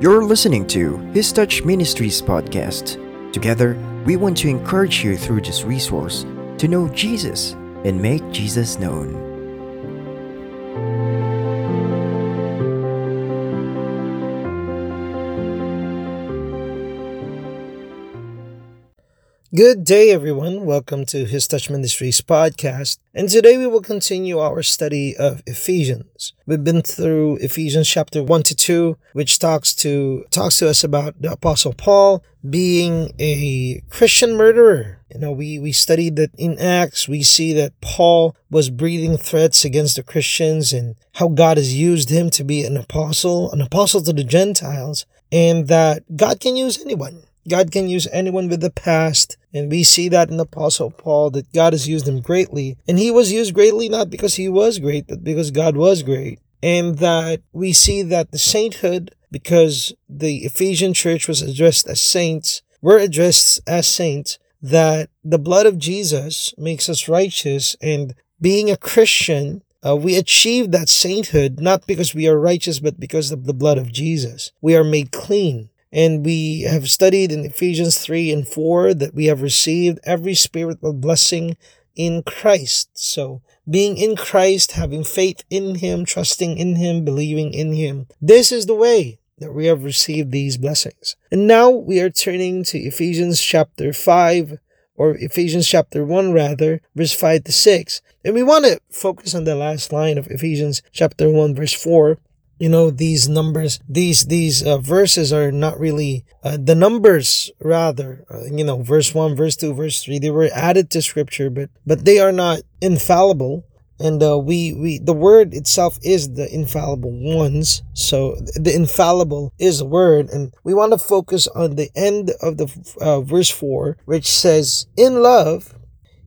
You're listening to His Touch Ministries podcast. Together, we want to encourage you through this resource to know Jesus and make Jesus known. Good day, everyone. Welcome to His Touch Ministries podcast. And today we will continue our study of Ephesians. We've been through Ephesians chapter 1 to 2, which talks to talks to us about the apostle Paul being a Christian murderer. You know, we, we studied that in Acts, we see that Paul was breathing threats against the Christians and how God has used him to be an apostle, an apostle to the Gentiles, and that God can use anyone. God can use anyone with the past. And we see that in the Apostle Paul that God has used him greatly. And he was used greatly not because he was great, but because God was great. And that we see that the sainthood, because the Ephesian church was addressed as saints, were addressed as saints, that the blood of Jesus makes us righteous. And being a Christian, uh, we achieve that sainthood not because we are righteous, but because of the blood of Jesus. We are made clean. And we have studied in Ephesians 3 and 4 that we have received every spiritual blessing in Christ. So, being in Christ, having faith in Him, trusting in Him, believing in Him, this is the way that we have received these blessings. And now we are turning to Ephesians chapter 5, or Ephesians chapter 1 rather, verse 5 to 6. And we want to focus on the last line of Ephesians chapter 1, verse 4, you know these numbers these these uh, verses are not really uh, the numbers rather uh, you know verse 1 verse 2 verse 3 they were added to scripture but but they are not infallible. And uh, we we the word itself is the infallible ones. So the infallible is the word and we want to focus on the end of the uh, verse 4 which says in love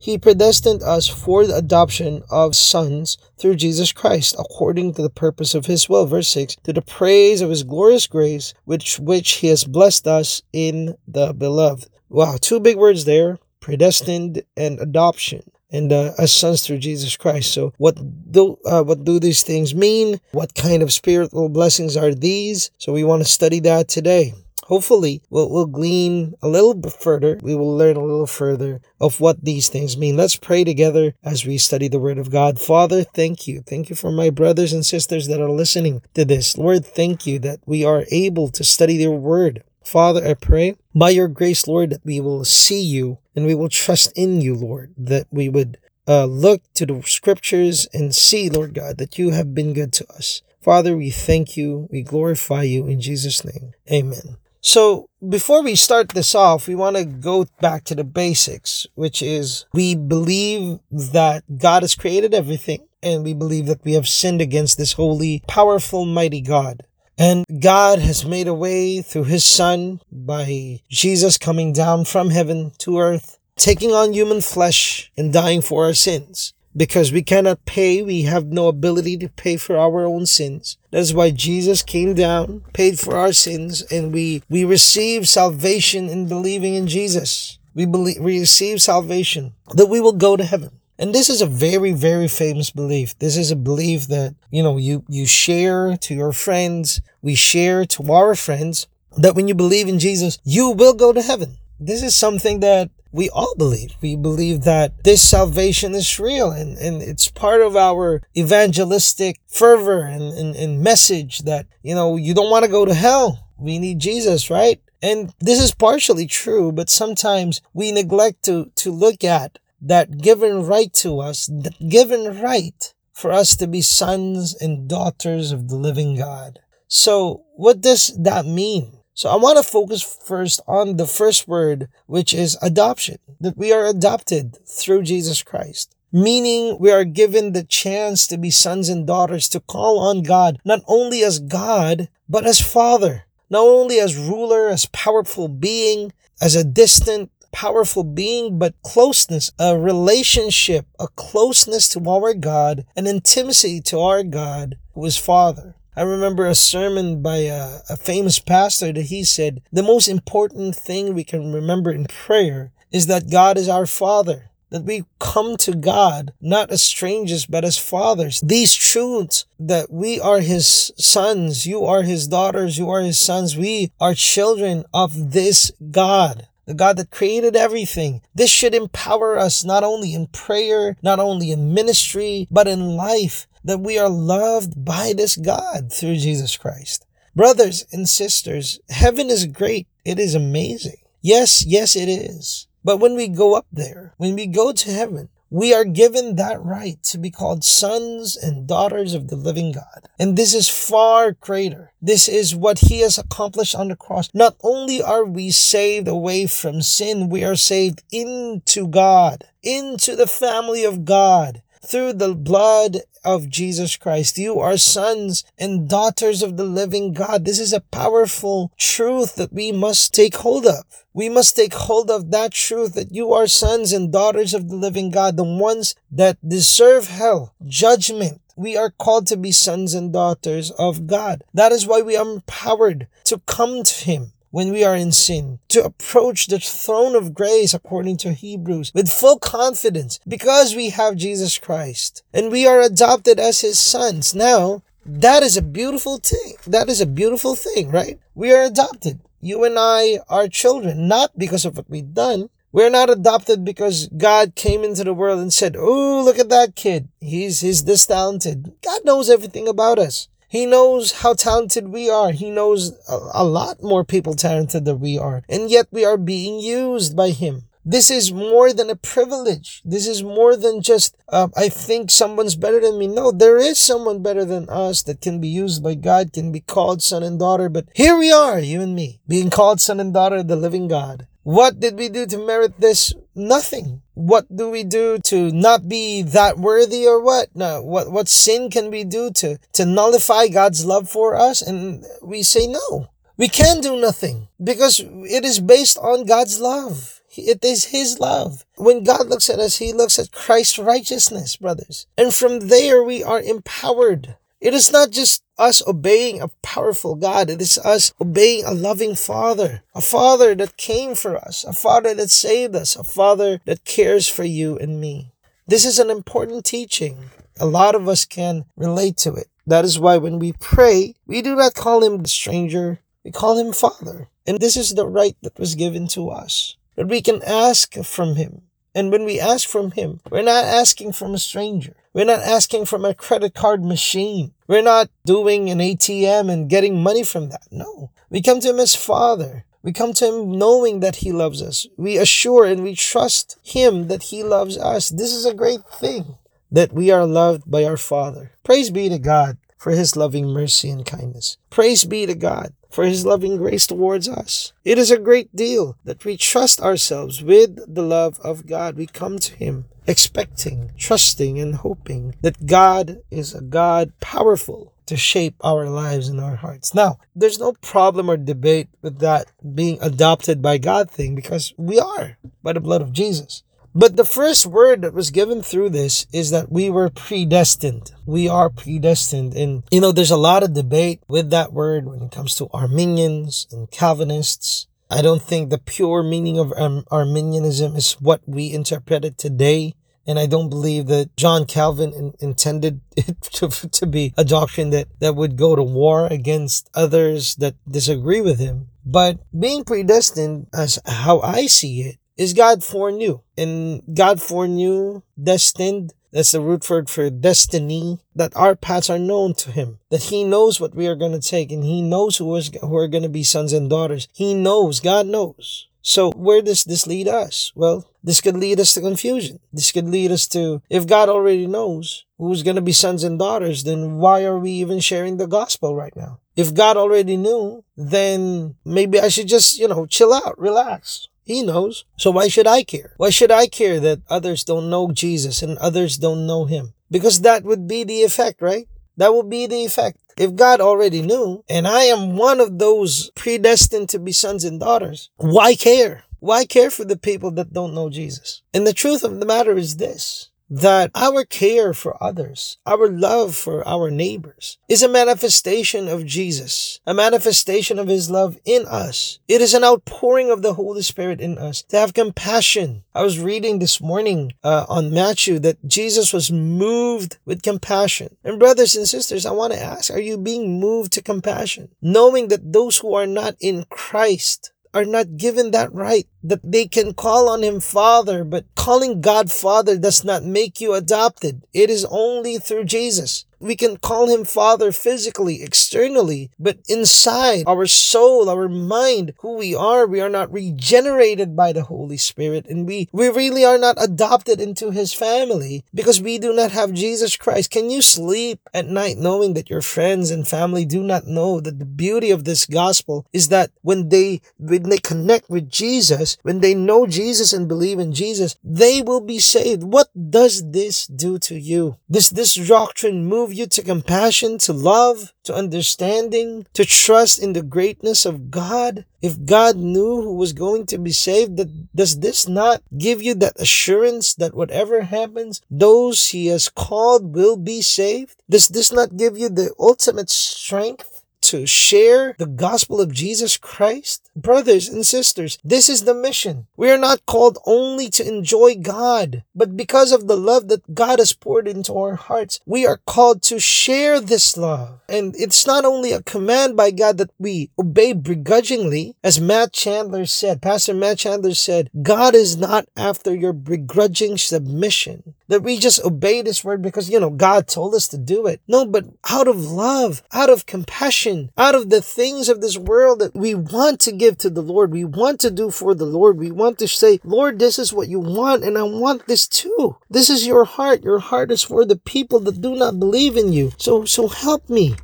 he predestined us for the adoption of sons through Jesus Christ, according to the purpose of his will. Verse 6 To the praise of his glorious grace, which which he has blessed us in the beloved. Wow, two big words there predestined and adoption and uh, as sons through Jesus Christ. So, what do uh, what do these things mean? What kind of spiritual blessings are these? So, we want to study that today hopefully we'll, we'll glean a little bit further. We will learn a little further of what these things mean. Let's pray together as we study the Word of God. Father, thank you. Thank you for my brothers and sisters that are listening to this. Lord, thank you that we are able to study your Word. Father, I pray by your grace, Lord, that we will see you and we will trust in you, Lord, that we would uh, look to the scriptures and see, Lord God, that you have been good to us. Father, we thank you, we glorify you in Jesus' name. Amen. So, before we start this off, we want to go back to the basics, which is we believe that God has created everything, and we believe that we have sinned against this holy, powerful, mighty God. And God has made a way through His Son by Jesus coming down from heaven to earth, taking on human flesh and dying for our sins because we cannot pay, we have no ability to pay for our own sins. That's why Jesus came down, paid for our sins, and we, we receive salvation in believing in Jesus. We believe, we receive salvation that we will go to heaven. And this is a very, very famous belief. This is a belief that, you know, you, you share to your friends. We share to our friends that when you believe in Jesus, you will go to heaven. This is something that we all believe. We believe that this salvation is real and, and it's part of our evangelistic fervor and, and, and message that, you know, you don't want to go to hell. We need Jesus, right? And this is partially true, but sometimes we neglect to, to look at that given right to us, that given right for us to be sons and daughters of the living God. So what does that mean? So I want to focus first on the first word, which is adoption, that we are adopted through Jesus Christ. Meaning we are given the chance to be sons and daughters to call on God, not only as God, but as Father. Not only as ruler, as powerful being, as a distant, powerful being, but closeness, a relationship, a closeness to our God, an intimacy to our God who is Father. I remember a sermon by a, a, famous pastor that he said, The most important thing we can remember in prayer is that God is our Father. that we come to God not as strangers but as fathers. These truths that we are His sons, you are His daughters, you are His sons, we are children of this God the God that created everything. This should empower us not only in prayer, not only in ministry, but in life, that we are loved by this God through Jesus Christ. Brothers and sisters, heaven is great. It is amazing. Yes, yes, it is. But when we go up there, when we go to heaven, we are given that right to be called sons and daughters of the living God. And this is far greater. This is what he has accomplished on the cross. Not only are we saved away from sin, we are saved into God, into the family of God through the blood of Jesus Christ. You are sons and daughters of the living God. This is a powerful truth that we must take hold of. We must take hold of that truth that you are sons and daughters of the living God, the ones that deserve hell, judgment. We are called to be sons and daughters of God. That is why we are empowered to come to Him when we are in sin, to approach the throne of grace according to Hebrews with full confidence because we have Jesus Christ and we are adopted as his sons. Now, that is a beautiful thing. That is a beautiful thing, right? We are adopted. You and I are children, not because of what we've done. We're not adopted because God came into the world and said, Oh, look at that kid. He's, he's this talented. God knows everything about us. He knows how talented we are. He knows a, lot more people talented than we are. And yet we are being used by Him. This is more than a privilege. This is more than just, uh, I think someone's better than me. No, there is someone better than us that can be used by God, can be called son and daughter. But here we are, you and me, being called son and daughter of the living God. What did we do to merit this? Nothing. What do we do to not be that worthy or what? No. What, what sin can we do to, to nullify God's love for us? And we say no. We can do nothing because it is based on God's love. It is His love. When God looks at us, He looks at Christ's righteousness, brothers. And from there, we are empowered it is not just us obeying a powerful God. It is us obeying a loving Father, a Father that came for us, a Father that saved us, a Father that cares for you and me. This is an important teaching. A lot of us can relate to it. That is why when we pray, we do not call him the stranger, we call him Father. And this is the right that was given to us, that we can ask from him. And when we ask from him, we're not asking from a stranger. We're not asking from a credit card machine. We're not doing an ATM and getting money from that. No. We come to Him as Father. We come to Him knowing that He loves us. We assure and we trust Him that He loves us. This is a great thing that we are loved by our Father. Praise be to God for His loving mercy and kindness. Praise be to God for his loving grace towards us. It is a great deal that we trust ourselves with the love of God. We come to him expecting, trusting, and hoping that God is a God powerful to shape our lives and our hearts. Now, there's no problem or debate with that being adopted by God thing because we are by the blood of Jesus. But the first word that was given through this is that we were predestined. We are predestined. And, you know, there's a lot of debate with that word when it comes to Arminians and Calvinists. I don't think the pure meaning of Arminianism is what we interpret it today. And I don't believe that John Calvin in, intended it to, to be a doctrine that, that would go to war against others that disagree with him. But being predestined, as how I see it, is God foreknew. And God foreknew, destined, that's the root word for destiny, that our paths are known to Him, that He knows what we are going to take, and He knows who, is, who are going to be sons and daughters. He knows, God knows. So where does this lead us? Well, this could lead us to confusion. This could lead us to, if God already knows who's going to be sons and daughters, then why are we even sharing the gospel right now? If God already knew, then maybe I should just, you know, chill out, relax. He knows. So why should I care? Why should I care that others don't know Jesus and others don't know him? Because that would be the effect, right? That would be the effect. If God already knew, and I am one of those predestined to be sons and daughters, why care? Why care for the people that don't know Jesus? And the truth of the matter is this that our care for others, our love for our neighbors, is a manifestation of Jesus, a manifestation of His love in us. It is an outpouring of the Holy Spirit in us to have compassion. I was reading this morning uh, on Matthew that Jesus was moved with compassion. And brothers and sisters, I want to ask, are you being moved to compassion? Knowing that those who are not in Christ are not given that right that they can call on him father but calling god father does not make you adopted it is only through jesus we can call him Father physically, externally, but inside our soul, our mind, who we are, we are not regenerated by the Holy Spirit and we, we really are not adopted into his family because we do not have Jesus Christ. Can you sleep at night knowing that your friends and family do not know that the beauty of this gospel is that when they, when they connect with Jesus, when they know Jesus and believe in Jesus, they will be saved. What does this do to you? Does this doctrine move move you to compassion, to love, to understanding, to trust in the greatness of God? If God knew who was going to be saved, that, does this not give you that assurance that whatever happens, those he has called will be saved? Does this not give you the ultimate strength to share the gospel of Jesus Christ? Brothers and sisters, this is the mission. We are not called only to enjoy God, but because of the love that God has poured into our hearts, we are called to share this love. And it's not only a command by God that we obey begrudgingly, as Matt Chandler said, Pastor Matt Chandler said, God is not after your begrudging submission that we just obey this word because, you know, God told us to do it. No, but out of love, out of compassion, out of the things of this world that we want to give to the Lord, we want to do for the Lord, we want to say, Lord, this is what you want, and I want this too. This is your heart. Your heart is for the people that do not believe in you. So, so help me.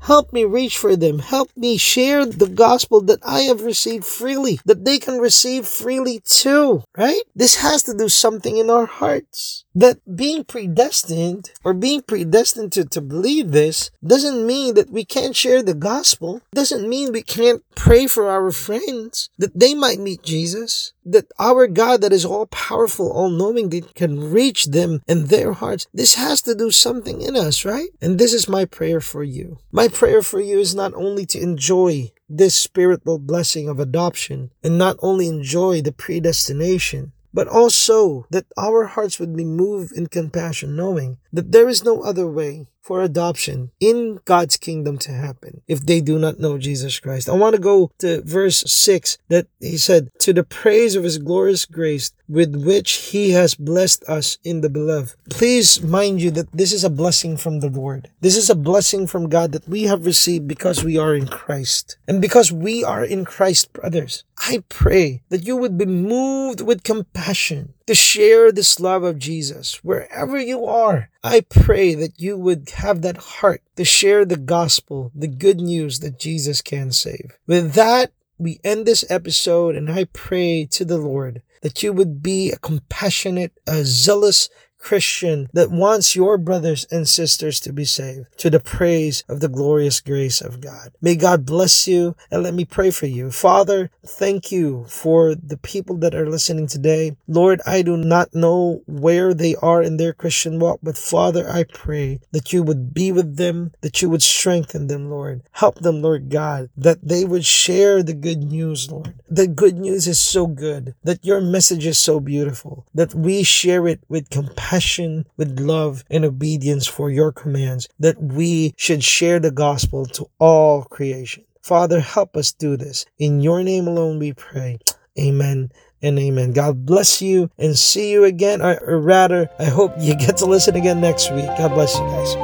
Help me reach for them. Help me share the gospel that I have received freely, that they can receive freely too, right? This has to do something in our hearts. That being predestined or being predestined to, to believe this doesn't mean that we can't share the gospel, doesn't mean we can't pray for our friends that they might meet Jesus that our God that is all powerful, all knowing, that can reach them in their hearts. This has to do something in us, right? And this is my prayer for you. My prayer for you is not only to enjoy this spiritual blessing of adoption and not only enjoy the predestination, but also that our hearts would be moved in compassion, knowing that there is no other way for adoption in God's kingdom to happen if they do not know Jesus Christ. I want to go to verse 6 that he said, To the praise of his glorious grace with which he has blessed us in the beloved. Please mind you that this is a blessing from the Lord. This is a blessing from God that we have received because we are in Christ. And because we are in Christ, brothers, I pray that you would be moved with compassion to share this love of Jesus wherever you are. I pray that you would have that heart to share the gospel, the good news that Jesus can save. With that, we end this episode and I pray to the Lord that you would be a compassionate, a zealous Christian that wants your brothers and sisters to be saved to the praise of the glorious grace of God. May God bless you and let me pray for you. Father, thank you for the people that are listening today. Lord, I do not know where they are in their Christian walk, but Father, I pray that you would be with them, that you would strengthen them, Lord. Help them, Lord God, that they would share the good news, Lord. The good news is so good, that your message is so beautiful, that we share it with compassion passion, with love and obedience for your commands, that we should share the gospel to all creation. Father, help us do this. In your name alone we pray. Amen and amen. God bless you and see you again. Or, or rather, I hope you get to listen again next week. God bless you guys.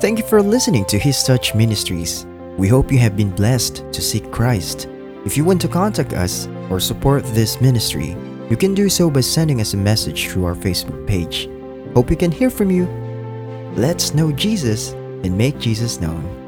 Thank you for listening to His Touch Ministries. We hope you have been blessed to seek Christ. If you want to contact us or support this ministry, you can do so by sending us a message through our Facebook page. Hope we can hear from you. Let's know Jesus and make Jesus known.